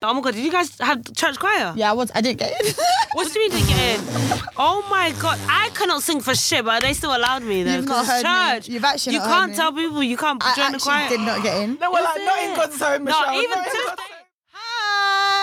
Oh my god, did you guys have church choir? Yeah, I was. I didn't get it. What do you mean to get in? Oh my god, I cannot sing for shit, but they still allowed me though. You've 'cause not it's heard me. church. You've actually You not heard can't me. tell people you can't I join the actually choir. did not get in. No, we're like, not in God's home, No, even not in to God's this.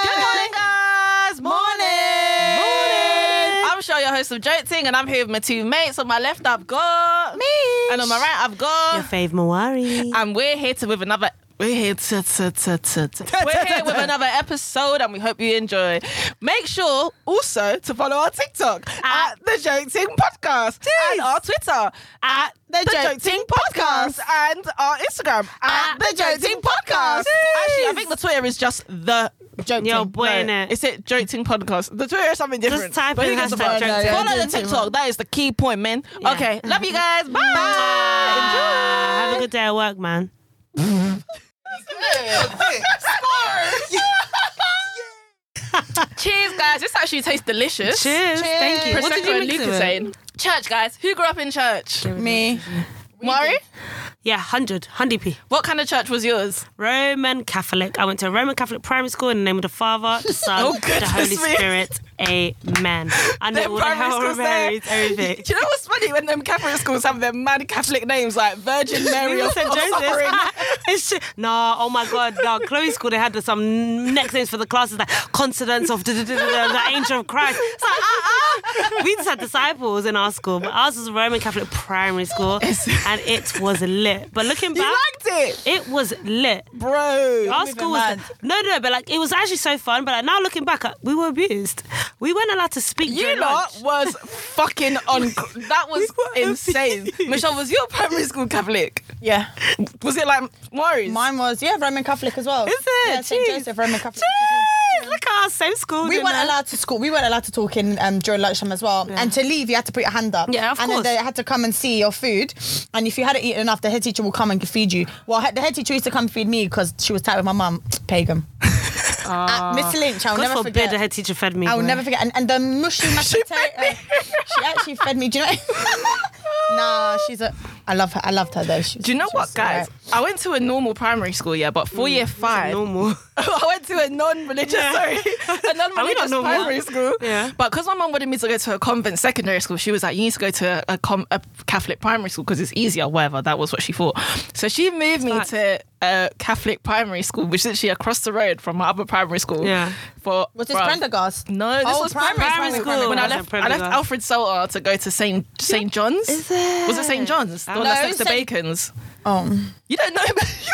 Good morning, guys. Morning. Morning. I'm sure your host of Joke Ting, and I'm here with my two mates. On my left, I've got Me. and on my right, I've got. Your fave Mwari. And we're here to with another. We're here to, to, to, to, to. We're here with another episode, and we hope you enjoy. Make sure also to follow our TikTok at the Joke Ting Podcast and our Twitter at the, Joke Ting Podcast and our Instagram at, the Joke Ting Podcast. Actually, I think the Twitter is just the Joke Yo, boy, innit? Is it Joke Ting Podcast? The Twitter is something different. Just type But in hashtag? Joke Ting. Follow the TikTok. That is the key point, man. Yeah. Okay, love you guys. Bye. Ah, Have a good day at work, man. Cheers, guys. This actually tastes delicious. Cheers. Thank you. What did you and mix it Lucozade. Church, guys. Who grew up in church? Me. Mari? Yeah, 100. 100 p. What kind of church was yours? Roman Catholic. I went to a Roman Catholic primary school in the name of the Father, the Son, Oh, the Holy me. Spirit. Amen. I know Them all primary Hail schools. Marys, everything. Do you know what's funny when them Catholic schools have their mad Catholic names like Virgin Mary or St. Joseph. Nah, oh my god, no. Chloe's school, they had some next names for the classes like consonants of the angel of Christ. It's like, ah, ah. We just had disciples in our school, but ours was a Roman Catholic primary school, and it was lit. But looking back, You liked it, it was lit. bro. Our school was no, no, but like it was actually so fun. But like now looking back, like, we were abused. We weren't allowed to speak. You during lot lunch. was fucking on. That was insane. Michelle, was your primary school Catholic? Yeah. Was it like Mari's? Mine was yeah Roman Catholic as well. Is it? Yeah, St Joseph Roman Catholic. Jeez, look at us, same school. We weren't know. allowed to school. We weren't allowed to talk in um, during lunchtime as well. And to leave, you had to put your hand up. Yeah, of and course. then they had to come and see your food. And if you hadn't eaten enough, the head teacher will come and feed you. Well, the head teacher used to come feed me because she was tight with my mum. Pagan. Uh, Miss Lynch, I'll God never forbid forget. the head teacher fed me. I will boy. never forget. And, and the mushy mashed potato. she actually fed me. Do you know? nah, she's a. I love her. I loved her though. She was- Do you know she what, was guys? alright. I went to a normal primary school, yeah, but for mm. year five, normal. I went to a non-religious, sorry, a non-religious normal? primary school. Yeah. But because my mum wanted me to go to a convent secondary school, she was like, "You need to go to a, com- a Catholic primary school because it's easier." Whatever, that was what she thought. So she moved me Facts. to a Catholic primary school, which is actually across the road from my other primary school. Yeah. For Was this bruv. Prendergast? No, this Oh, was primary, primary, school. When I left, I left Prendergast. Alfred Salter to go to Saint Saint John's. Is it? Was it St John's? The one No, that's next to Saint- Bacon's. Oh. You don't know?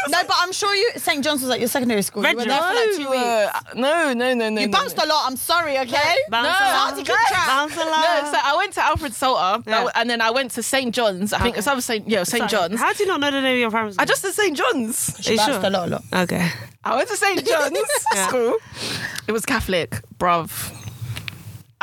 No, but I'm sure you. St John's was at your secondary school. You were there for like two weeks. No, no, no, no. You no, bounced no. a lot. I'm sorry. Okay. Bounce No, along. Hard to keep track. Bounce along. No, so I went to Alfred Salter, Yeah. and then I went to St John's. I think it's either St. Yeah, St John's. How do you not know the name of your primary school? I just did St John's. She you bounced sure? a lot, a lot. Okay. I went to St John's Yeah. school. It was Catholic, bruv.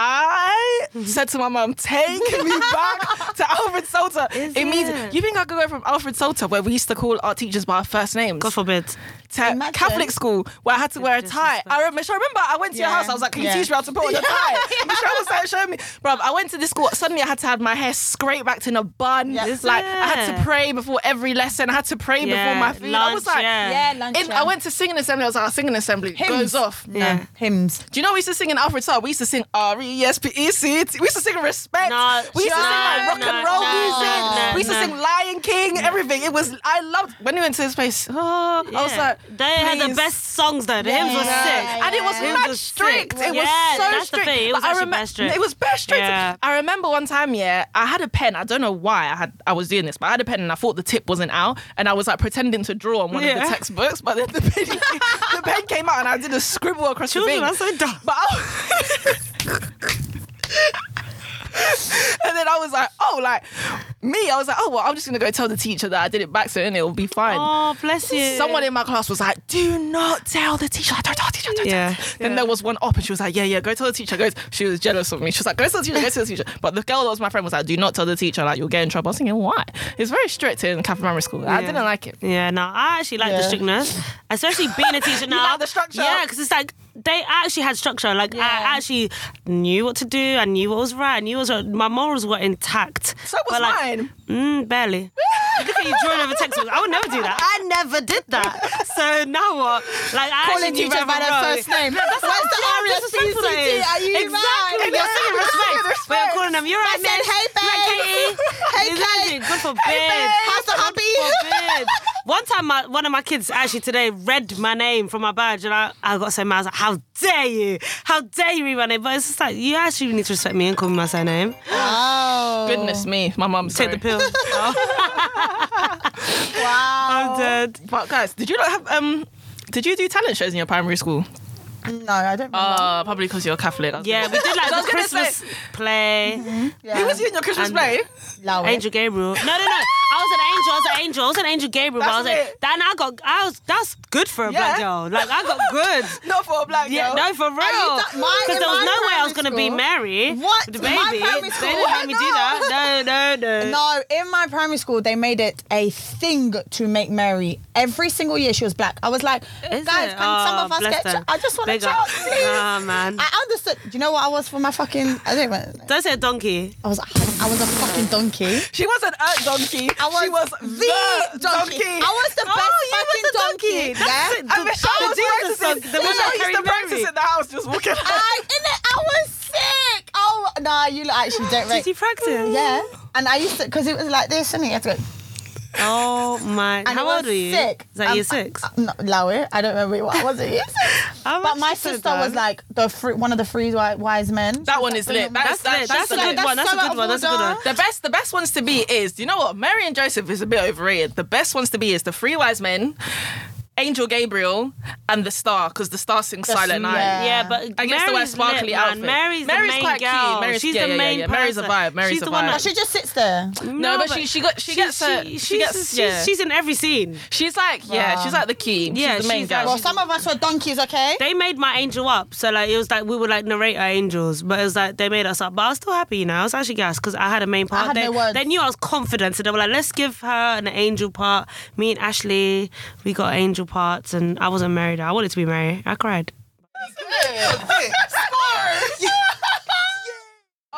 I said to my mom, take me back to Alfred Salter. Is it? You think I could go from Alfred Salter, where we used to call our teachers by our first names, God forbid. to Imagine. Catholic school, where I had to wear a tie? I remember, I remember I went to your Yeah. house, I was like, can you Yeah. teach me how to put on a tie? Michelle was like, show me. Bruv, I went to this school, suddenly I had to have my hair scraped back in a bun. Is Like, I had to pray before every lesson. I had to pray before Yeah, my food. I was lunch, like, yeah. Yeah, lunch. in, I went to singing assembly. I was like, singing assembly Hymns. goes off. Yeah. hymns. Do you know we used to sing in Alfred Salter? We used to sing R E S P E C. We used to sing respect. No, we used to sing like rock no, and roll no, music. we used to sing Lion King. Everything. It was. I loved when we went to this place. Oh, I was like, they had the best songs though. The hymns were Yeah. sick. And it was Hymns mad strict. It yeah, was so that's strict. the thing. It was But I actually remem- best strict. It was best strict. Yeah. I remember one time, yeah, I had a pen. I don't know why I had I was doing this, but I had a pen and I thought the tip wasn't out, and I was like pretending to draw on one of the textbooks, but then the pen, the pen came out and I did a scribble across Children the are thing. so dumb. But I, and then I was like, oh, like me, I was like, oh well, I'm just gonna go tell the teacher that I did it back so and it'll be fine. Oh, bless you. Someone in my class was like, "Do not tell the teacher." Don't tell the teacher. Don't Yeah, tell. Then there was one up, and she was like, "Yeah, yeah, go tell the teacher." Goes, she was jealous of me. She was like, "Go tell the teacher. Go tell the teacher." But the girl that was my friend was like, "Do not tell the teacher. Like you'll get in trouble." I was thinking, why? It's very strict in Catholic primary school. I Yeah. didn't like it. Yeah, no, I actually like the strictness, especially being a teacher now. like the structure? Yeah, because it's like they actually had structure. Like Yeah. I actually knew what to do. I knew what was right. I knew what was right. My morals were intact. So was But, like, mine. Mm, barely. Look at you drawing over text. I would never do that. I never did that. So now what? Like I Calling teachers by their first name. That's Where's the how Aria disrespectful that Are you exactly. You're saying respect. Respect. But you're calling them. You're I right, said, miss. "Hey, You're babe." Katie. Hey, babe. Good forbid. How's the hubby? One time, my, one of my kids actually today read my name from my badge, and I, I got so mad. I was like, "How dare you? How dare you read my name?" But it's just like you actually need to respect me and call me my surname. Oh. Goodness me, my mum's Take the pill. Oh, Wow. I'm dead. But guys, did you not have um? Did you do talent shows in your primary school? No, I don't remember. Uh, probably because you're Catholic. Yeah, we did like I the gonna Christmas say- play. yeah. Who was you in your Christmas And- play? Allow it. Angel Gabriel. No, no, no. I was an angel. I was an angel. I was an angel Gabriel. but I was That's like, it. then I got. I was. That's good for a black Yeah. girl. Like I got good. Not for a black girl. Yeah, girl. no, for real. that- mine Because in there was my no way I was gonna be school- Mary. What? The My baby. primary They school? didn't let me do that. No, no, no. No, in my primary school, they made it a thing to make Mary. Every single year, she was black. I was like, Is guys, it? can some Oh, of us bless get? them. ch- I just want a Big up. chance. Nah, man. I understood. Do you know what I was for my fucking? I don't know. Don't say a donkey. I was. I was a fucking donkey. She wasn't a donkey. I was, she was the donkey. I was the best Oh, you was fucking the donkey. donkey. That's Yeah. it. And Michelle The was Jesus practicing. song, the one Michelle that used to practice in the house, just walking. I in it. I was sick. Oh no, you actually don't Did you practice? Yeah, and I used to because it was like this, and you had to go. Oh my. And How old were you? Sick. Is that Um, year six? uh, no, lower. I don't remember what was it. Year six. But my sister was like the free, one of the three wise men. That one is lit. That's That's, lit. that's, That's a lit. good one. That's a good one. That's a good one. The best, the best ones to be is, you know what? Mary and Joseph is a bit overrated. The best ones to be is the three wise men, Angel Gabriel, and the star, because the star sings Silent Night. yeah. Yeah, but I guess the Mary's white sparkly lit, man. outfit. Mary's, Mary's the main quite cute. girl. Mary's- She's yeah, the yeah, main yeah. Mary's a vibe. Mary's She's a the one that she just sits there. No, but she- she got- she gets her- she she's, gets- she's, yeah. she's in every scene. She's like, yeah, Wow. she's like the key. Yeah, she's the main she's girl. like- Well, some of us were donkeys, okay? They made my angel up, so like it was like we would like narrate our angels, but it was like they made us up. But I was still happy, you know. I was actually gassed because I had a main part. had they, no words. they knew I was confident, so they were like, "Let's give her an angel part." Me and Ashley, we got angel parts, and I wasn't married. I wanted to be married. I cried.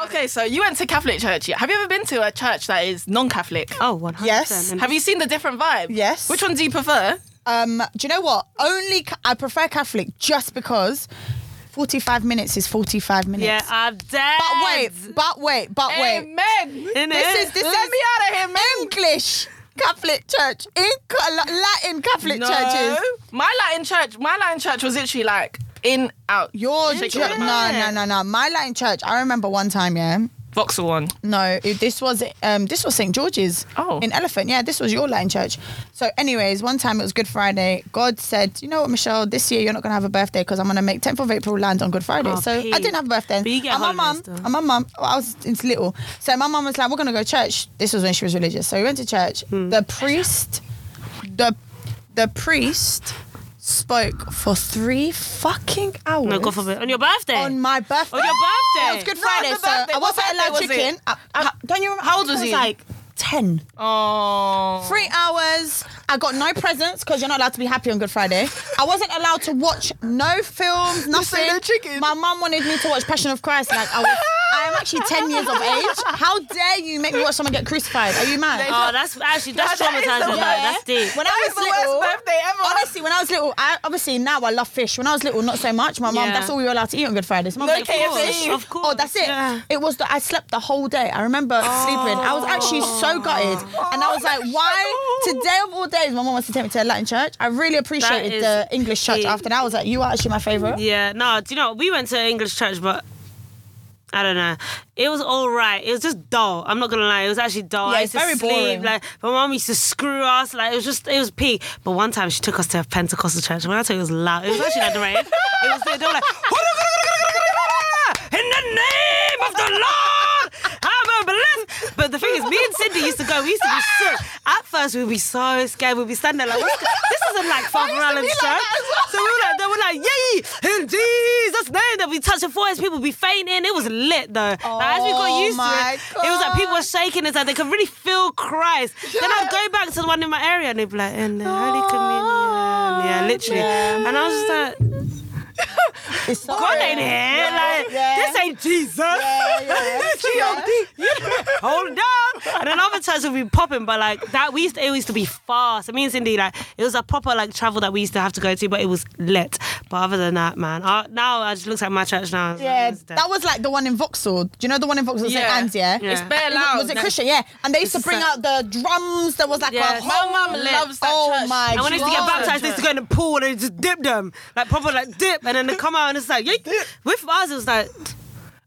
Okay, so you went to Catholic church. Yeah. Have you ever been to a church that is non-Catholic? Oh, 100%. Yes. Have you seen the different vibe? Yes. Which one do you prefer? Um, do you know what? Only ca- I prefer Catholic just because 45 minutes is 45 minutes. yeah, I'm dead. But wait, but wait, but wait. Amen. This is this Let is me out of here, man. English Catholic church, in Latin Catholic No. churches. My Latin church, my Latin church was literally like in, out. Your ju- no, no, no, no. My Latin church. I remember one time, yeah. Vauxhall one. No, it, this was um this was St George's. Oh. In Elephant. Yeah, this was your Latin church. So, anyways, one time it was Good Friday. God said, you know what, Michelle, this year you're not gonna have a birthday because I'm gonna make 10th of April land on Good Friday. Oh, so I didn't have a birthday. But you get and my mum, holidays still. and my mum, well, I was it's little. So my mum was like, we're gonna go to church. This was when she was religious. So we went to church. Hmm. The priest, the the priest spoke for three fucking hours. No, God forbid. On your birthday. On my birthday. On your birthday. It was Good Friday, so birthday. I wasn't allowed was chicken. I- I- don't you remember? How old was think you? Like 10. Oh. Three hours. I got no presents because you're not allowed to be happy on Good Friday. I wasn't allowed to watch no films, nothing. no chicken. My mum wanted me to watch Passion of Christ. Like I was, I am actually 10 years of age. How dare you make me watch someone get crucified? Are you mad? Oh, that's actually that's That is the traumatizing. worst. That's deep. When I was the worst little, birthday ever. honestly, when I was little, I obviously now I love fish. When I was little, not so much. My mum, Yeah. that's all we were allowed to eat on Good Friday. So mum No was like, KFC. fish. Of course, Oh, that's it. yeah. It was the I slept the whole day. I remember oh. sleeping. I was actually so gutted, and I was like, why today of all days, my mum wants to take me to a Latin church. I really appreciated is the English church key. after that. I was like, you are actually my favorite. Yeah, no, do you know, we went to English church, but I don't know. It was all right. It was just dull. I'm not gonna lie. It was actually dull. Yeah, I it's used to very sleep. boring. Like my mom used to screw us. Like it was just, it was peak. But one time she took us to a Pentecostal church. When I tell you it was loud, it was actually like the rain. It was. They were like, in the name of the Lord, blessed. But the thing is, me and Cindy used to go. We used to be sick. At first, we'd be so scared. We'd be standing there like, this isn't like Father Allen's church. like well. So we were like, they were like, yay, in Jesus' name. They'll be touching foreheads, people be fainting. It was lit though. like, as we got Oh used to it, it was like people were shaking and like they could really feel Christ. Then I'd go back to the one in my area and they'd be like, in the Holy Communion. Yeah, literally. And I was just like, It's so God ain't here. Like yeah. this ain't Jesus. Yeah, yeah. G.O.D. Hold on. And then other times we'd be popping, but like that we used to, it used to be fast. I mean, Cindy, like it was a proper like travel that we used to have to go to, but it was lit. But other than that, man, I, now I just looks like my church now. Yeah, It's dead. that was like the one in Vauxhall. Do you know the one in Vauxhall, St Yeah. Anne's? Yeah, Yeah. It's bare loud. Was it Christian? Yeah, and they used to bring so- out the drums. There was like Yes. a My whole mum loves that Oh church. my And when they used to get baptized, they used to go in the pool and they just dip them. Like proper like dip. And then they come out and it's like, yeah. With us, it was like,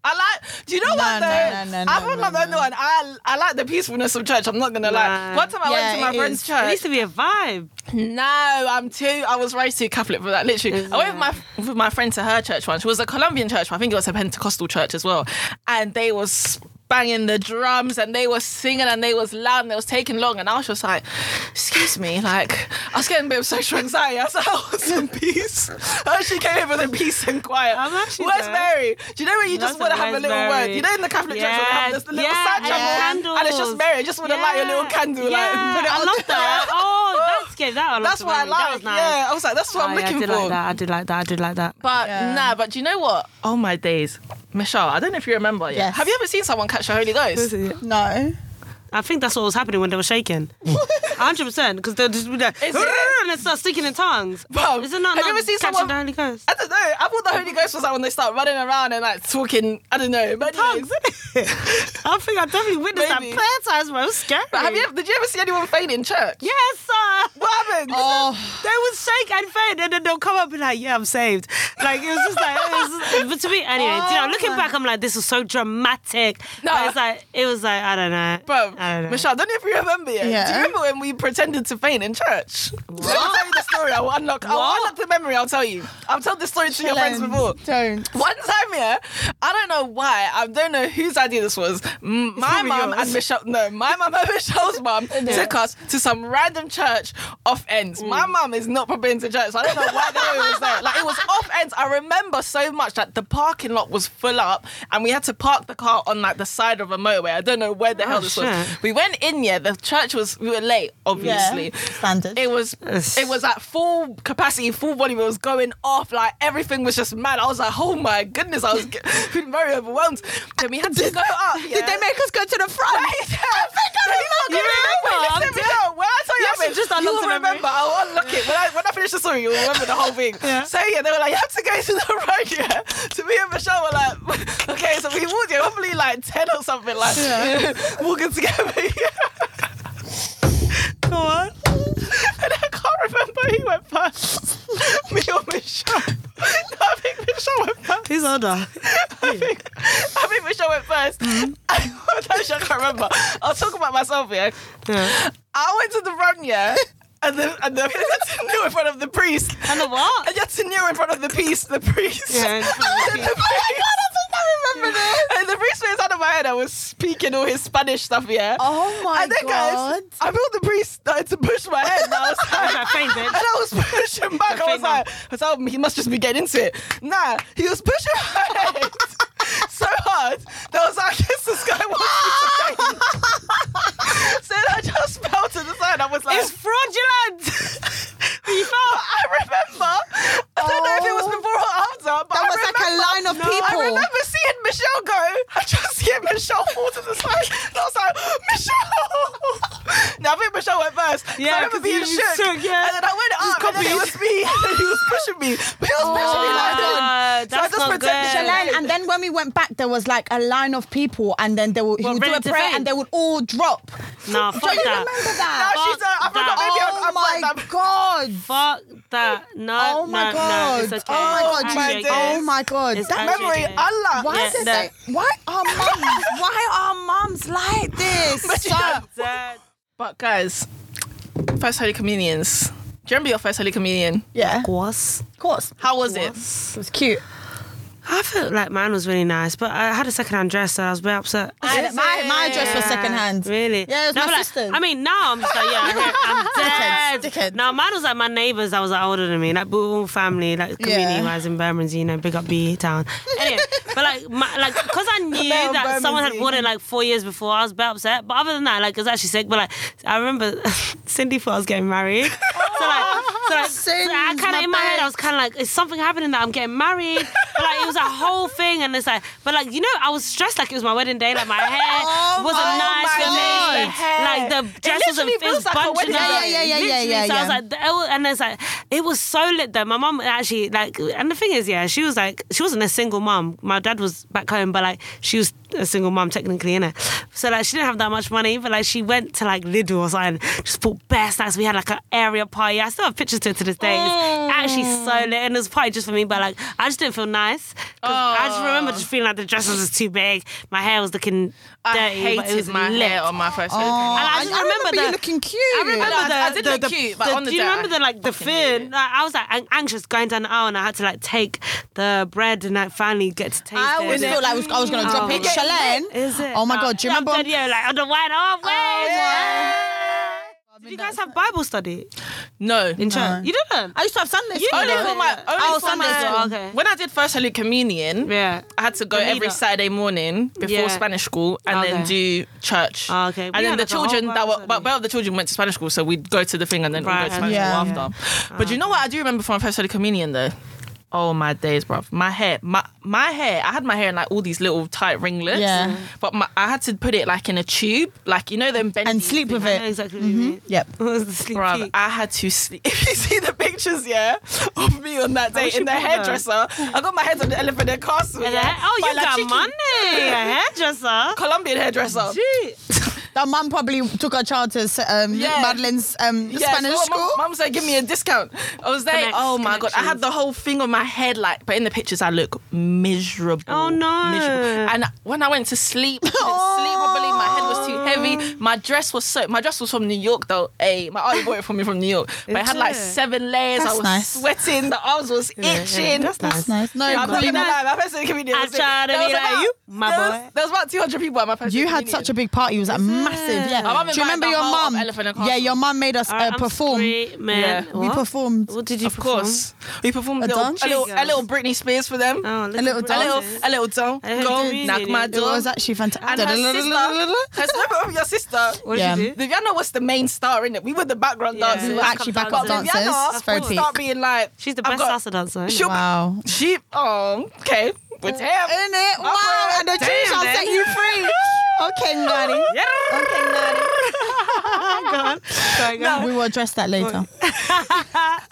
I like. Do you know No, what no, though? no, no, I'm no, not no, the only no. one. I I like the peacefulness of church. I'm not gonna lie. One time I Yeah, went to my friend's is. it church. used to be a vibe. No, I'm too. I was raised too Catholic for that. Literally, I went with my with my friend to her church once. It was a Colombian church, but I think it was a Pentecostal church as well. And they was banging the drums and they were singing and they was loud and they was taking long. And I was just like, excuse me, like I was getting a bit of social anxiety. I was like, I want some peace. I actually came here for the peace and quiet. I'm actually Where's there. Mary? Do you know when you just want to have a little word? Mary. You know in the Catholic church when they have this little yeah, side and it's just. Mary. You just want to light your little candle, like yeah, put it I on. love that. Oh, that's good. That That's what I like. nice. Yeah, I was like, that's what I'm Oh, yeah, looking I did for. like that. I did like that. I did like that. But Yeah. nah, but do you know what? Oh my days. Michelle, I don't know if you remember. Yeah. Yes. Have you ever seen someone catch the Holy Ghost? No. I think that's what was happening when they were shaking. 100% because they'll just be like, Is it? and they start speaking in tongues. Bro, Is it not, have you ever seen catching someone- the Holy Ghost? I don't know. I thought the Holy Ghost was like when they start running around and like talking. I don't know. But Tongues. I think I definitely witnessed Maybe. that prayer times, bro. It was scary. But have you? Ever, did you ever see anyone faint in church? Yes, sir. What happened? Oh, They would shake and faint, and then they'll come up and be like, "Yeah, I'm saved." Like it was just like, it was just, but to me, anyway, you know, looking oh. back, I'm like, this was so dramatic. No. but it's like it was like I don't know, Bro, I don't know. Michelle, I don't know if you remember it. Yeah. Do you remember when we pretended to faint in church? Let me tell you the story. I will unlock. I will unlock the memory. I'll tell you. I've told this story to your friends before. Don't. One time, yeah, I don't know why. I don't know whose idea this was. My mum and Michelle. No, my mum and Michelle's mum took us to some random church off ends. Mm. My mum is not probably into church, so I don't know why the hell it was there. Like it was off ends. I remember so much that the parking lot was full up, and we had to park the car on like the side of a motorway. I don't know where the Oh, hell this was. Shit. We went in. Yeah, the church was. We were late, obviously. Yeah. Standard. It was it was at full capacity, full volume. It was going off like everything was just mad. I was like, oh my goodness, I was get- feeling very overwhelmed. Then we had to go up. Yeah. Did they make us go to the front? I think I You remember? I'm Listen, dead. Michelle, when I tell you, You happened, actually just you unlocked will the memory. remember. I'll unlock it when I when I finish the story. You'll remember the whole thing. Yeah. So yeah, they were like, you have to go to the right. Yeah. To me and Michelle were like, okay, so we walked. Yeah, probably like ten or something like walking together. Go on. And I can't remember who went first. Me or Michelle. No, I think Michelle went first. Who's older? I think, I think Michelle went 1st Mm-hmm. Actually, I can't remember. I'll talk about myself, yeah. Yeah. I went to the front, yeah. And then and then you had to kneel in front of the priest. And the what? And you had to kneel in front of the priest, the priest. Yeah. And the priest. Oh I remember this. And the priest was out of my head. I was speaking all his Spanish stuff, yeah. Oh my and then, god. guys, I felt the priest started to push my head. And I was like, I fainted. And I was pushing back. I was like, I was like, oh, he must just be getting into it. Nah, he was pushing my head so hard that I was like, guess this guy wants me to so then I just fell to the side. I was like, It's fraudulent. you felt. I remember. I don't know if it was Oh. before or after, but That I was like a remember- line of people. I remember seeing Michelle go. I just see Michelle fall to the side. And I was like, Michelle. now I think Michelle went first. Yeah, I remember 'cause being you shook. shook, yeah. And went up, and then we went back, there was like a line of people, and then they would, he What, would do ready a to prayer, faint? and they would all drop. Nah, Do fuck you that. remember Now that? she's, uh, I forgot, that. maybe I, oh I my that. god! Fuck that. No. Oh my no, god! No, it's okay. Oh my god! It's my actually okay. Oh my god! It's That actually Memory, okay. Allah. why Yeah, is it no. like, why are mums why are mums like this? But you But guys, first Holy Communions. Do you remember your first Holy Communion? yeah, of Was. course. How was it? It was cute. I felt like mine was really nice, but I had a second-hand dress, so I was a bit upset. I my my dress was Yeah, second hand. Really? Yeah, it was no, my but like, sister's. I mean, now I'm just like, yeah, I'm dead. Dickheads, dickheads. No, mine was like my neighbours that was like older than me, like but all family, like community wise in Bermondsey, you know, big up B town. Anyway, but like, my, like, because I knew Little that someone had Bermondsey. bought it like four years before, I was a bit upset. But other than that, like, it was actually sick. But like, I remember Cindy thought I was getting married. So like, like, so I kind of in my head, I was kind of like, is something happening that I'm getting married? But like it was a whole thing, and it's like, but like you know, I was stressed like it was my wedding day. Like my hair Oh wasn't my nice for me. Like the dress wasn't literally it was like a bunching up. Yeah, yeah, yeah, yeah, yeah, So I was like, the- was- and it's like it was so lit though. My mum actually like, and the thing is, yeah, she was like, she wasn't a single mum. My dad was back home, but like she was a single mom technically, innit? So like she didn't have that much money, but like she went to like Lidl or something, just bought best snacks. We had like an area party. I still have pictures to it to this day. It's actually so lit, and it was probably just for me. But like I just didn't feel nice. 'Cause I just remember just feeling like the dress was just too big. My hair was looking I dirty, it hated was my lit. hair on my first Oh, wedding. I just remember you the- looking cute. I remember I- the, I did the, look the, cute, but the- on the do you remember the like the fear? Like, I was like anxious going down the aisle, and I had to like take the bread and like finally get to taste it. I it. always feel like I was, I was going to drop Oh. it. Shelen. Is it? Oh my God, do you remember? good, Yeah, like on the white off. Did you guys have Bible study No. in church? You didn't. I used to have Sunday school. Only though. for my only Oh, for Sunday my, school, okay. When I did first Holy Communion, Yeah. I had to go The every leader. Saturday morning before Yeah. Spanish school and then Okay. do church. Oh, okay. We And then had the like a whole children that Bible were, study. but both of the children went to Spanish school, so we'd go to the thing and then we'd go to Spanish yeah. school after. But you know ah. what I do remember from first Holy Communion though? Oh my days, bruv. My hair, my my hair. I had my hair in like all these little tight ringlets. Yeah. But my, I had to put it like in a tube, like you know them bendy And sleep with I know it. exactly what you mean. Yep. It was the sleep Bruv. I had to sleep. If you see the pictures, yeah, of me on that day in the brought them. hairdresser, I got my head on the elephant and castle. Yeah, Oh, by you La got Chiqui. money. A hairdresser. Colombian hairdresser. That mum probably took her child to um, Yeah. Madeline's um, Yeah, Spanish so school. Mum, mum said, "Give me a discount." I was there. Connects, oh my god! I had the whole thing on my head, like, but in the pictures, I look miserable. Oh, no. Miserable. And when I went to sleep, I couldn't sleep properly. My head was too heavy. My dress was so. My dress was from New York, though. Hey, my auntie bought it for me from New York, but it had like seven layers. That's I was nice. sweating. The arms was itching. That's That's nice. nice. No, I'm but not you even know, lying. My first communion. I was tried to be was like you, my boy. There was about 200 people at my first you had such a big party. It was like massive. Yeah. My mum Do you remember your the mum? Yeah, your mum made us uh, perform. straight, man. Yeah. We What? performed. What did you Of perform? course, we performed A a little, dance? a little, a little Britney Spears for them. Oh, A little A dance. little, a little down. I heard Go, you did. knock my It It door. was actually fantastic. And her sister, her sister, your sister. What Yeah. did you do? Viviana was the main star in it. We were the background Yeah. dancers. We were actually backup But dancers. Viviana That's very would peak. start being like, She's the I've best got- salsa dancer. She'll- Wow. She, oh, okay, with him. In it, wow, Okay. and the Damn, tree shall set you free. Okay, Nanny. Yeah. Okay, Nanny. Go on. Go, go. We will address that later.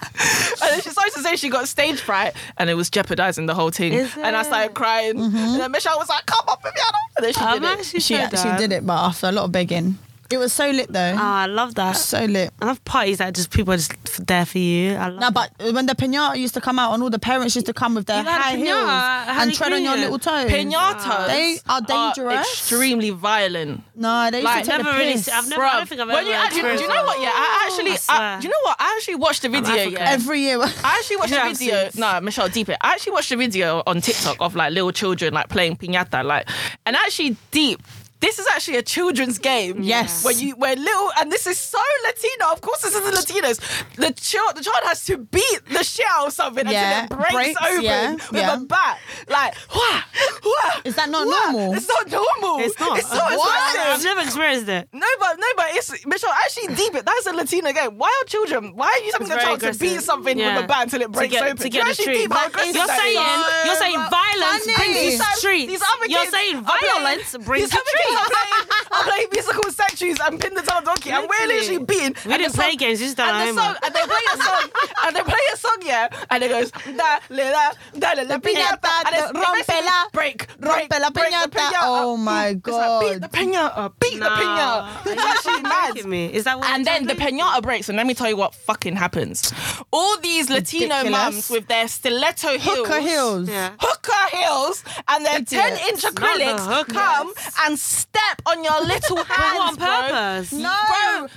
And then she started to say she got stage fright and it was jeopardizing the whole thing. Is And I started crying. Mm-hmm. And then Michelle was like, come on, Viviana. And then she I'm did it. She so actually did it, but after a lot of begging. It was so lit though. Oh, I love that. so lit. I love parties that just people are just there for you. I love No, but when the pinata used to come out and all the parents used to come with their You like high pinata? heels How and tread on your do little toes. Pinatas They are dangerous. extremely violent. No, they used Like, to take never the really piss. see- I've never- I don't think I've when ever you actually, do you know what? Yeah, I actually, I I swear. do you know what? I actually watched the video. African. Yeah, Every year. I actually watched Yeah, the I've video. seen No, Michelle, deep it. I actually watched the video on TikTok of like little children like playing piñata, like, and actually deep. This is actually a children's game. Yes. Where you where little and this is so Latino. Of course, this is the Latinos. The child the child has to beat the shit out of something Yeah, until it breaks, breaks, open yeah, with yeah. a bat. Like, wah, wah, Is that not wah. normal? It's not normal. It's not. It's so What? expensive. I've never experienced it. No, but no, but it's Michelle. Actually, deep it. That's a Latino game. Why are children? Why are you telling It's a very child to beat something Yeah. with a bat until it To breaks get, open? to get you the actually street. deep how aggressive You're that is? saying you're saying violence funny. brings you These other- streets. these other You're saying violence brings these you other kids are streets. Playing, are playing musical statues and pin the tail donkey, and we're Literally. literally beating. We and didn't the play song- games, we just done and our the song, homework. and they play a song, and they play a song, yeah, and it goes da le da da le la piñata, piñata, and it's the basically rompela, break, break, rompe la break the piñata. Oh my It's like, beat the piñata, beat the piñata. It's actually mad. Me. Is that what And then the pinata breaks, and let me tell you what fucking happens. All these Latino Ridiculous. mums with their stiletto heels, Hooker heels. Yeah. hooker heels, and their Idiots. 10 inch acrylics hookers. come and step on your little hands. what on bro. purpose? No. Bro,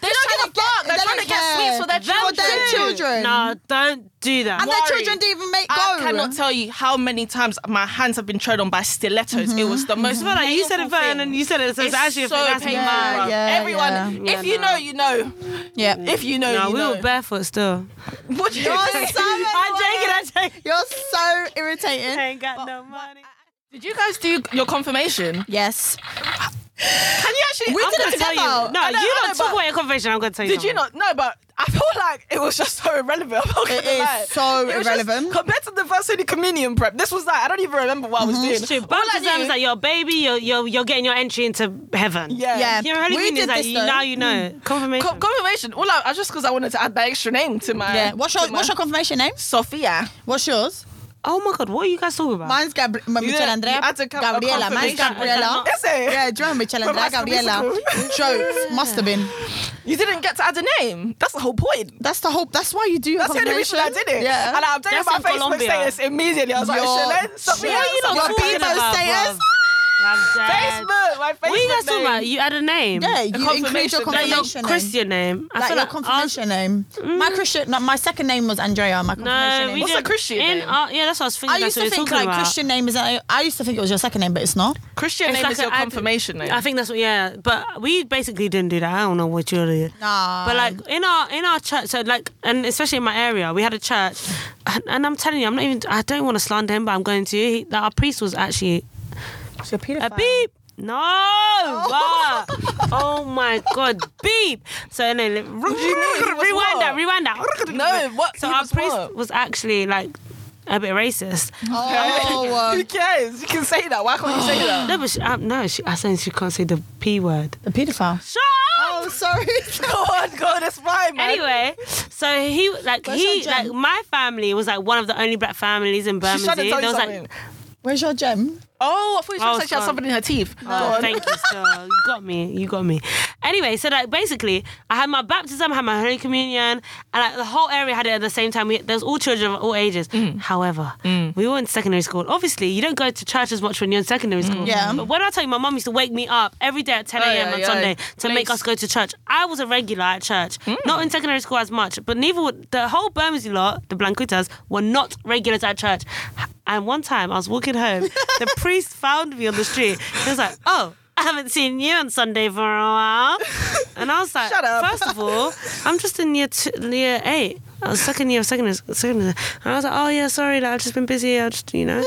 they're don't trying to get- fuck. They're trying to get sweets for their For children. their children. No, don't do that. And their children didn't even make go. I cannot tell you how many times my hands have been tread on by stilettos. It was the most. Mm-hmm. But like, you said it painful first, and then you said it. So it's, It's actually so a painful, mad. bro. Yeah, Everyone, yeah. if you know, you know. Yeah. If you know, No, you we know. were barefoot still. What you You're think? so I'm joking. I'm joking. You're so irritating. I ain't got no money. Did you guys do your confirmation? Yes. Can you actually? We I'm did gonna it tell together. you. No, I know, you I don't know, talk but about your confirmation. I'm going to tell you. Did you something. not? No, but I feel like it was just so irrelevant. I'm not It gonna is lie. so It was just- irrelevant. compared to the first Holy Communion prep. This was like I don't even remember what I was mm-hmm. doing. It's true. All I Baptism knew- is like you're a baby. You're you're you're getting your entry into heaven. Yeah. Yeah. Your holy We communion did is like this you, though. now you know mm. confirmation. Co- confirmation. All I, I just because I wanted to add that extra name to my. Yeah. What's your to my- What's your confirmation name? Sophia? What's yours? Oh my god, what are you guys talking about? Mine's Gabri- Michelle Yeah, Andrea. had to come- Gabriela. Mine's confirmation. Gabriela. Is it? Yeah, do you remember Michelle From Andrea? High Gabriela. Musical. Jokes. Must have been. You didn't get to add a name. That's the whole point. That's the whole. That's why you do your That's the only reason I did it. Yeah. And I'm telling That's my in Facebook Colombia. status immediately. I was like, Your- Shelen, Sophia. What are you not Sophia. talking talking about about, status? bruv? I'm dead. Facebook. My Facebook. What are you guys talking name. about? You had a name. Yeah, you include your confirmation name. Like your name. Christian name. I Like feel your like confirmation name. My Christian, no, my second name was Andrea. My ours- confirmation No, name. we What's a didn't- Christian in name? our- yeah, that's what I was thinking. I used to think like about. Christian name is. A, I used to think it was your second name, but it's not. Christian It's name like is your an ad- confirmation name. I think that's what. Yeah, but we basically didn't do that. I don't know what you did. Nah. But like in our in our church, so like, and especially in my area, we had a church, and, and I'm telling you, I'm not even. I don't want to slander him, but I'm going to. He, like, our priest was actually It's a a beep. No, what? oh my god, beep. So no, li- he was rewind what? that, rewind that. No, what? So He our was priest what? was actually like a bit racist. Oh, uh, Who cares? You can say that. Why can't you say that? No, but she, um, no, she, I saying she can't say the p word. a pedophile. Shut up. Oh, sorry. Go on, go on. It's fine, man. Anyway, so he like Where's he like my family was like one of the only black families in She's trying to Bermondsey. tell There you was something. like Where's your gem? oh, I thought you were trying Oh, to she had sorry. something in her teeth. Go Oh, thank you, sir. You got me. You got me. Anyway, so like basically, I had my baptism, I had my Holy Communion, and like the whole area had it at the same time. We, there was all children of all ages. Mm. However, we were in secondary school. Obviously, you don't go to church as much when you're in secondary school. Yeah. But when I tell you, my mum used to wake me up every day at 10 Oh, a.m. yeah, on yeah. Sunday to make us go to church. I was a regular at church, Mm. not in secondary school as much, but neither would the whole Bermondsey lot, the Blancutas, were not regulars at church. And one time I was walking home, the priest found me on the street. He was like, "Oh, I haven't seen you on Sunday for a while," and I was like, Shut up. First of all, I'm just in year two, year eight. I was second year of secondary, secondary. And I was like, "Oh yeah, sorry, like, I've just been busy. I just, you know."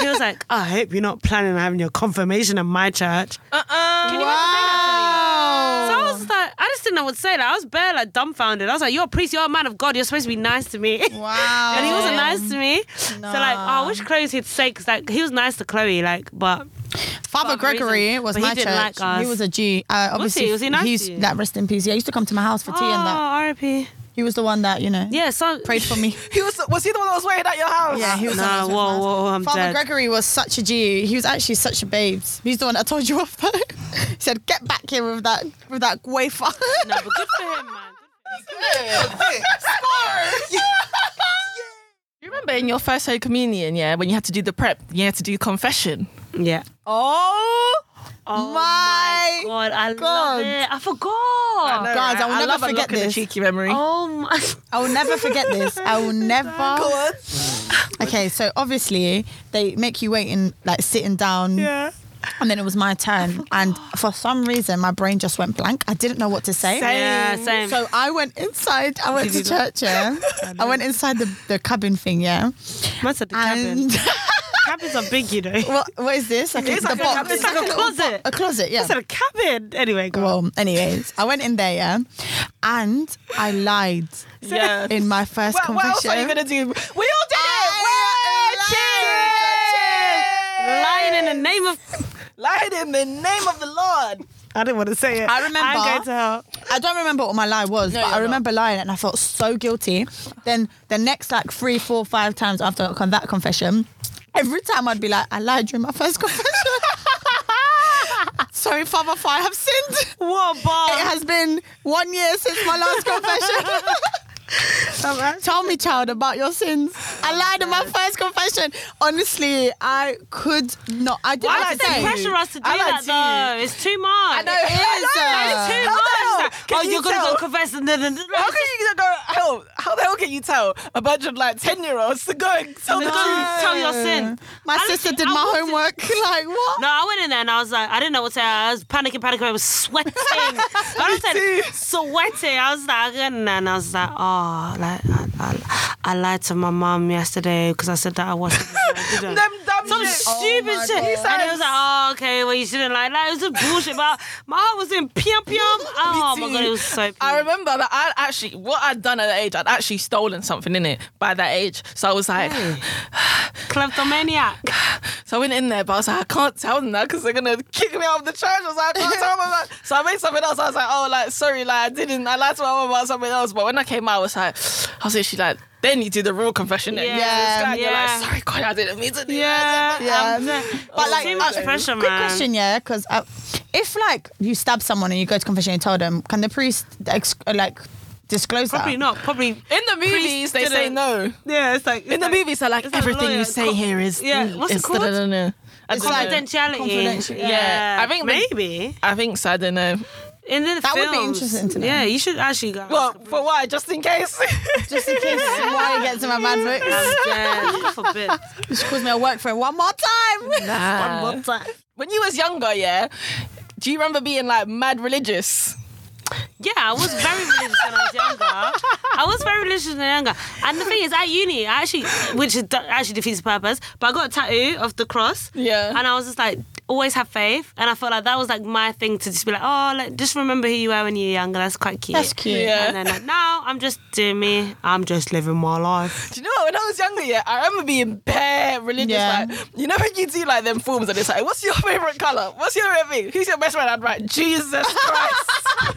He was like, oh, "I hope you're not planning on having your confirmation in my church." Uh-uh. Can you imagine saying that to me? Wow. So I was like, I just didn't know what to say. Like, I was bare like dumbfounded. I was like, "You're a priest. You're a man of God. You're supposed to be nice to me." Wow. and he wasn't nice to me. So like, oh, I wish Chloe he'd say because like he was nice to Chloe, like, but Father Gregory reason. was But he my didn't church. like us. He was a G. Uh, obviously, he? Was he nice he's to you? that rest in peace. Yeah, he used to come to my house for tea and that. oh, R.I.P. He was the one that you know Yeah, so prayed for me. He was was he the one that was waiting at your house? Yeah, he was. the Nah, one that was whoa, whoa. I'm Father dead. Gregory was such a G. He was actually such a babe. He's the one that told you off. he said, "Get back here with that with that wafer." no, but good for him, man. You remember in your first Holy Communion, yeah, when you had to do the prep, you had to do confession. Yeah. oh Oh my God, I God. love it. I forgot. know, guys, I will never love forget unlocking the this. cheeky memory. Oh my. I will never forget this. I will never. Okay, so obviously they make you wait in like sitting down. Yeah. And then it was my turn, and for some reason my brain just went blank. I didn't know what to say. Yeah, same. So I went inside. I went to church. Yeah, I went inside the, the cabin thing. Yeah, Man said the cabin. And Cabins are big, you know. what what is this? Like It's the like a box. It's like a closet. A closet. Yeah. I said a cabin. Anyway, go on. Anyways, I went in there. Yeah, and I lied Yeah. in my first What, what else confession. are you gonna do? We all did it. We're Lying in the name of. Lying in the name of the Lord. I didn't want to say it. I remember- I'm going to hell. I don't remember what my lie was, No, but I you're remember lying and I felt so guilty. Then the next like three, four, five times after I got that confession, every time I'd be like, I lied during my first confession. Sorry, Father, if I have sinned. What bar. It has been one year since my last confession. Tell me, child, about your sins. I lied in my first confession. Honestly, I could not. I didn't Why know does what to they say. pressure us to do I that to though? It's too much. I know it is. It's too uh, much. How the hell? like, Can oh, you you're gonna tell? go confess and then. How can you go? How, how the hell can you tell a bunch of like ten year olds to go and tell the truth? tell your sin. My I sister literally- did I my wanted- homework. Like what? No, I went in there and I was like, I didn't know what to say. I was panicking, panicking. I was sweating. I was like, sweating. I was like, and I was like, oh, like I, I, I lied to my mum yesterday because I said that I wasn't. Them dumb Some shit. stupid oh my shit. God. And it was like, oh, okay, well, you shouldn't like that. It was just bullshit. But my heart was in pium pium. Oh, my. God, it was so I remember that I actually what I'd done at that age, I'd actually stolen something in it by that age. So I was like, Kleptomaniac. so I went in there, but I was like, I can't tell them that because they're gonna kick me out of the church. I was like, I can't tell them. That. So I made something else. I was like, oh, like sorry, like I didn't. I lied to my mom about something else. But when I came out, I was like, I was actually like. Then you do the real confession. then. Yeah. This guy, You're Yeah. like, sorry, God, I didn't mean to do Yeah. that. Yeah. Um, But like, too much uh, pressure, quick man. question, yeah, because uh, if like you stab someone and you go to confession and tell them, can the priest ex- uh, like disclose that? Probably that? not. Probably. In the movies, they say no. Yeah, it's like. In the movies, they're like, it's like everything you say co- here is Yeah, what's it is called? da-da-da-da. I It's don't confidentiality. Yeah. Yeah, I think the- maybe I think so. I don't know. In the That would be interesting to know. Yeah, you should actually go. Well, for why? Just in case. Just in case why you get to my bad books. I'm dead. God forbid. Just calls me a work for it one more time. Nah. One more time. When you was younger, yeah, do you remember being like mad religious? Yeah, I was very religious when I was younger. I was very religious when I was younger. And the thing is, at uni, I actually, which is, actually defeats the purpose, but I got a tattoo of the cross. Yeah. And I was just like, always have faith. And I felt like that was like my thing to just be like, oh, like, just remember who you were when you were younger. That's quite cute. That's cute. Yeah. And then like, now I'm just doing me. I'm just living my life. Do you know what? When I was younger, yeah, I remember being bare religious. Yeah. Like, you know when you do like them forms and it's like, what's your favorite color? What's your favorite thing? Who's your best friend? I'd write Jesus Christ.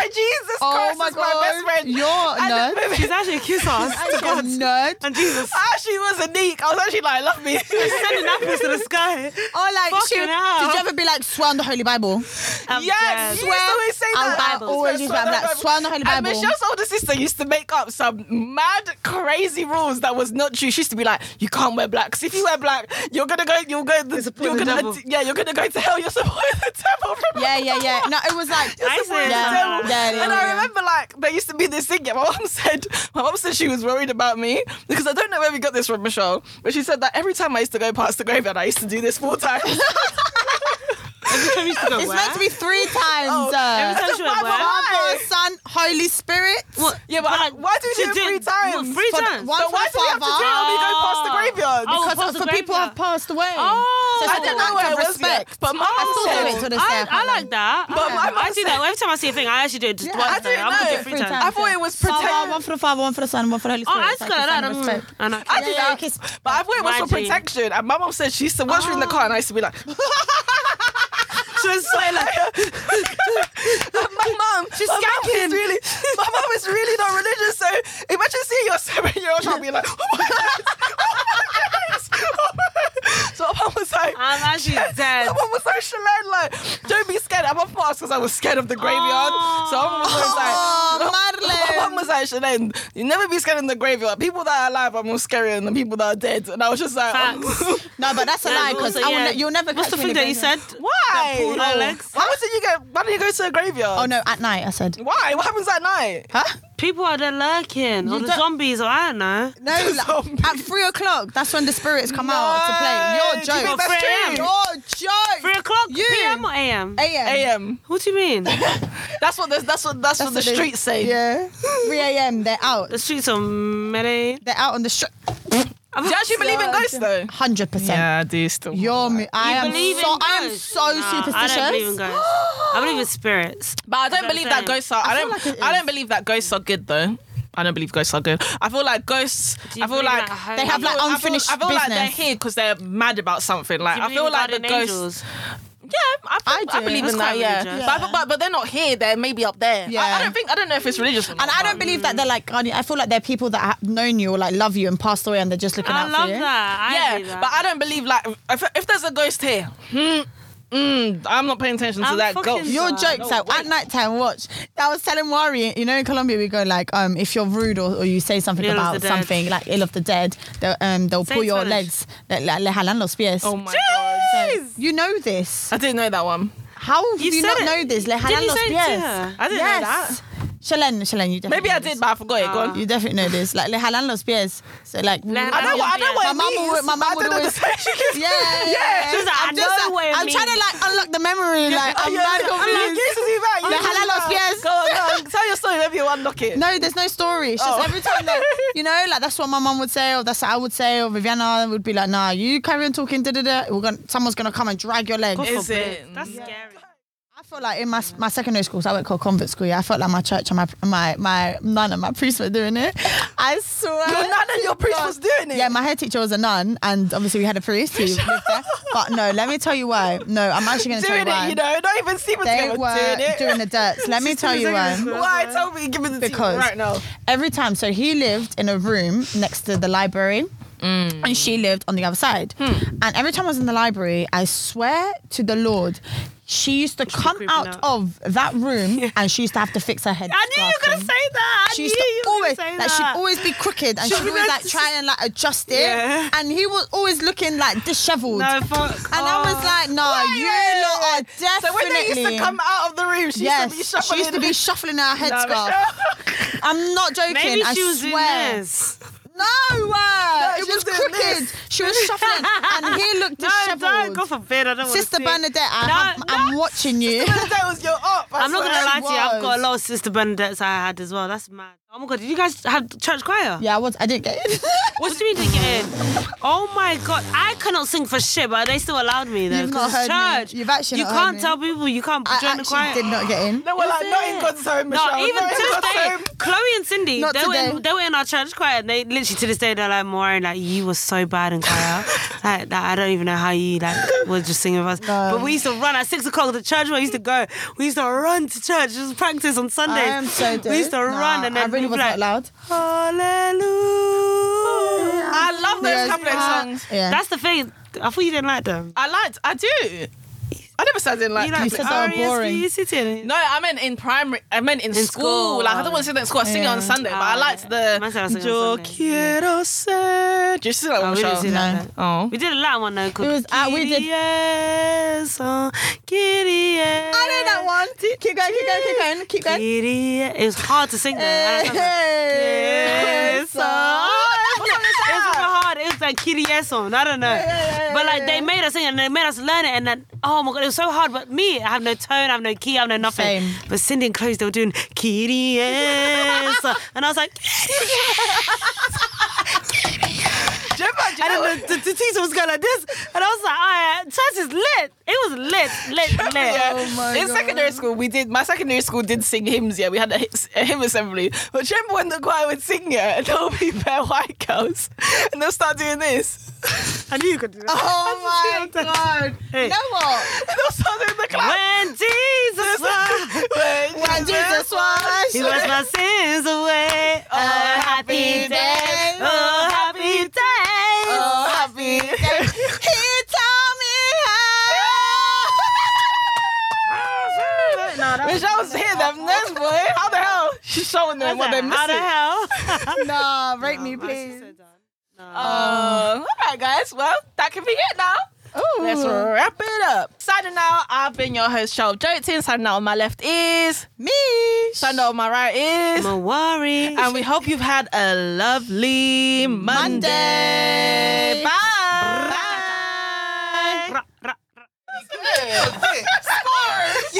Oh my god. I'd write Jesus Oh Christ my is my best god. friend. You're And nerd. She's actually a kiss ass to You're nerd. And Jesus. Ah, I actually was a neek. I was actually like, love me. Sending apples to the sky. Oh, like, Fucking shoot, hell. did you ever be like, swear on the Holy Bible? I'm yes, dead. you used to always say I- that. I always used to be like, swear on the Holy Bible. And Michelle's older sister used to make up some mad, crazy rules that was not true. She used to be like, "You can't wear black. Because if you wear black, you're gonna go. You're gonna. You're gonna. Yeah, you're gonna go to hell. You're supporting the devil." Yeah, yeah, yeah. No, it was like, I said yeah, that. yeah, yeah, and. I remember like there used to be this thing. Yeah, my mom said my mom said she was worried about me because I don't know where we got this from, Michelle. But she said that every time I used to go past the graveyard, I used to do this four times. Every time you used to It's where? meant to be three times. Oh, uh, every time she went where? Father, Son, Holy Spirit. What? yeah, but like, why do you do it three times? what, three For the- times? one But for why the do we have to do it have passed away. Oh. so I an didn't know act where of it was respect. But my I still do it to this day. I, I like that. But my mum I do that. Every time I see a thing, I actually do it just Yeah, once. I didn't I'm gonna do know. it three Three times. times. I thought it was Father, protect. one for the Father, one for the Son, one for the Holy Oh, Spirit. I It's just like got a sign that. of respect. and I- I did Yeah, yeah, that. kiss- But I thought it was for Imagine. protection. And my mum said she used to watch her in the car and I used to be like, She was so like, my mum, she's my mum is really, my mum is really not religious. So imagine seeing your seven-year-old child being like, oh my God, oh my God. So my mum was like, ah, I'm actually dead. mum was like, Shelen, like, don't be scared. I'm off fast because I was scared of the graveyard. So my mum was always like, Oh, My mum was like, Shelen, you never be scared in the graveyard. People that are alive are more scarier than the people that are dead. And I was just like, Facts. No, but that's a lie because yeah. you'll never What's the thing in that you said? why? our legs. Why did you go? Why did you go to a graveyard? Oh no, at night I said. Why? What happens at night? Huh? People are there lurking, or the zombies, or I don't know. No, like, at three o'clock, that's when the spirits come out to play. No, Your do you joke. think that's Free true? Your joke. Three o'clock You. PM or AM? AM. AM. What do you mean? That's what the, that's what that's, what the they- streets say. Yeah. 3 a.m. They're out. the streets of Medellin. They're out on the street. Do you actually believe in ghosts though? Hundred percent. Yeah, I do still. You're me. I You am believe in so. I am ghosts? so No, superstitious. I don't believe in ghosts. I believe in spirits. But I don't That's believe that ghosts are. I, I don't. like it I is. don't believe that ghosts are good though. I don't believe ghosts are good. I feel like ghosts. Do you I feel believe in, like. like, They have, like, I feel- unfinished I feel, I feel like they're business. here because they're mad about something. Like Do you I feel in like the guardian ghosts. angels? Yeah, I, I feel- I do. believe That's in that. quite Yeah, religious. But, but but they're not here. They're maybe up there. I, I don't think. I don't know if it's religious. Or not, And I don't but- believe that they're like. I feel like they're people that have known you or like love you and passed away and they're just looking I out for you. I love that. I yeah, believe that. but I don't believe like if, if there's a ghost here. Hmm, mm, I'm not paying attention to I'm that ghost. Your No, jokes like at night time. Watch. I was telling Wari, you know, in Colombia we go like, um, if you're rude or, or you say something Ill about something like ill of the dead, they'll, um, they'll Say pull your Spanish. legs. Le, le, le jalan los pies. Oh my god! You know this. I didn't know that one. How do You you, not it. know this? Le Didn't you say it to Pies. her? I didn't know that. Shelen, Shelen, you definitely Maybe I know this. did, but I forgot it. Go on. You definitely know this. Like Le jalan los pies. So like, Le I know what I know what my it mum means. would, my but I mum would don't know always. the saying. Yeah, yeah. She was like, I I'm just know like, what it I'm trying to means. like unlock the memory. Like I'm Yeah, mad I'm like, confused. yes, is that? Le Yes, Halal is Los that? Pies. Go on, go on. Tell your story. Maybe you'll unlock it. No, there's no story. It's just Oh. every time that you know, like that's what my mum would say, or that's what I would say, or Viviana would be like, "Nah, you carry on talking." Da da da. We're gonna, someone's gonna come and drag your leg. God Is it? That's scary. I felt like in my my secondary school, so I went called convent school. Yeah, I felt like my church and my my my nun and my priest were doing it. I swear. Your nun and your priest was doing it. Yeah, my head teacher was a nun, and obviously we had a priest who lived there. But no, let me tell you why. No, I'm actually going to tell doing you why. it, you know, not even sleeping they together, were doing it. doing the dirt. Let me tell you why. Why? Tell me, give me the Because- right now. Every time, so he lived in a room next to the library. Mm. And she lived on the other side. Hmm. And every time I was in the library, I swear to the Lord, she used to come out, out. of that room and she used to have to fix her head. I knew you were gonna say that. I She used to always gonna like she'd always be crooked and She'd she'd always like- like try and like adjust it. Yeah. And he was always looking like disheveled. No, fuck. and I was like, no, Wait, you wait, lot are definitely. So when they used to come out of the room, she yes, used to be shuffling. she used to be shuffling her headscarf. Michelle. I'm not joking. maybe I she was doing swear. this. No, uh, it was crooked. this. She was shuffling, and he looked No, disheveled. don't. God forbid. I don't want Sister to. Bernadette, I No, have, I'm watching you. that was your up. I I'm not gonna lie to you. I've got a lot of Sister Bernadettes I had as well. That's mad. Oh my god, did you guys have church choir? Yeah, I was. I didn't get it. What do you mean to get in? Oh my god, I cannot sing for shit, but they still allowed me though. You've 'cause not it's heard me. church. You've actually You not can't heard me. tell people you can't I join the actually choir. did not get in. No, we're like, Is not it? in God's home, Michelle. No, even to in this day. Chloe and Cindy, Not they were, in, they were in our church choir, and they literally to this day they're like, Maureen, like you were so bad in choir, like that. I don't even know how you like was just singing with us. No. But we used to run at six o'clock. The church where we used to go, we used to run to church, just practice on Sundays. I am so dead. We used to dead. run, and then I really was be like, not loud. Hallelujah. I love those Yes. couplet songs. Yeah. That's the thing. I thought you didn't like them. I liked. I do. I never said I didn't like. you like said they were R.E.S.P. boring. You sit in. No, I meant in primary. I meant in, In school. school. Like I don't want to sing in school. I sing it on Yeah. Sunday, but I Oh, liked yeah. the. Mine said I on Yo Sunday. quiero ser. Do you see that Oh, one, we didn't Michelle? see that. No. no. Oh. We did a Latin one though. It was- uh, we did- Kyrie, oh, Kyrie. I know that one. Keep going, keep going, keep going, keep going. Kyrie. It was hard to sing though. Hey, I don't know. What song is It was that? Super. It was like Kyrie song. I don't know. yeah, but like they made us sing and they made us learn it and then oh my god, it was so hard. But me, I have no tone, I have no key, I have no nothing. Same. But Cindy and Chloe, they were doing Kyrie. and I was like, Do you remember- and know then the, the, the teacher was going like this, and I was like, "Alright, church is lit. It was lit, lit, lit." Yeah. Oh my god. in God. secondary school, we did. My secondary school did sing hymns. Yeah, we had a, a hymn assembly. But do you remember when the choir would sing? Yeah, and there'll be bare white girls, and they'll start doing this. I knew you could do that. Oh my god. Hey. You know what? And they'll start doing the clap. When Jesus was, When Jesus was He washed my sins away. Oh, happy day. Oh, happy shows hit them. next boy. How the hell? She's showing them what they missing. How the hell? nah, rate no, me, please. No. Uh, um, all right, guys. Well, that can be it now. Ooh. Let's wrap it up. Signing out, I've been your host, Charles Jotin. Signing out on my left is me. Signing out on my right is Mwari. And we hope you've had a lovely Monday. Monday. Bye. Bye. Bye. Bye. Bye. Bye. Bye. Bye.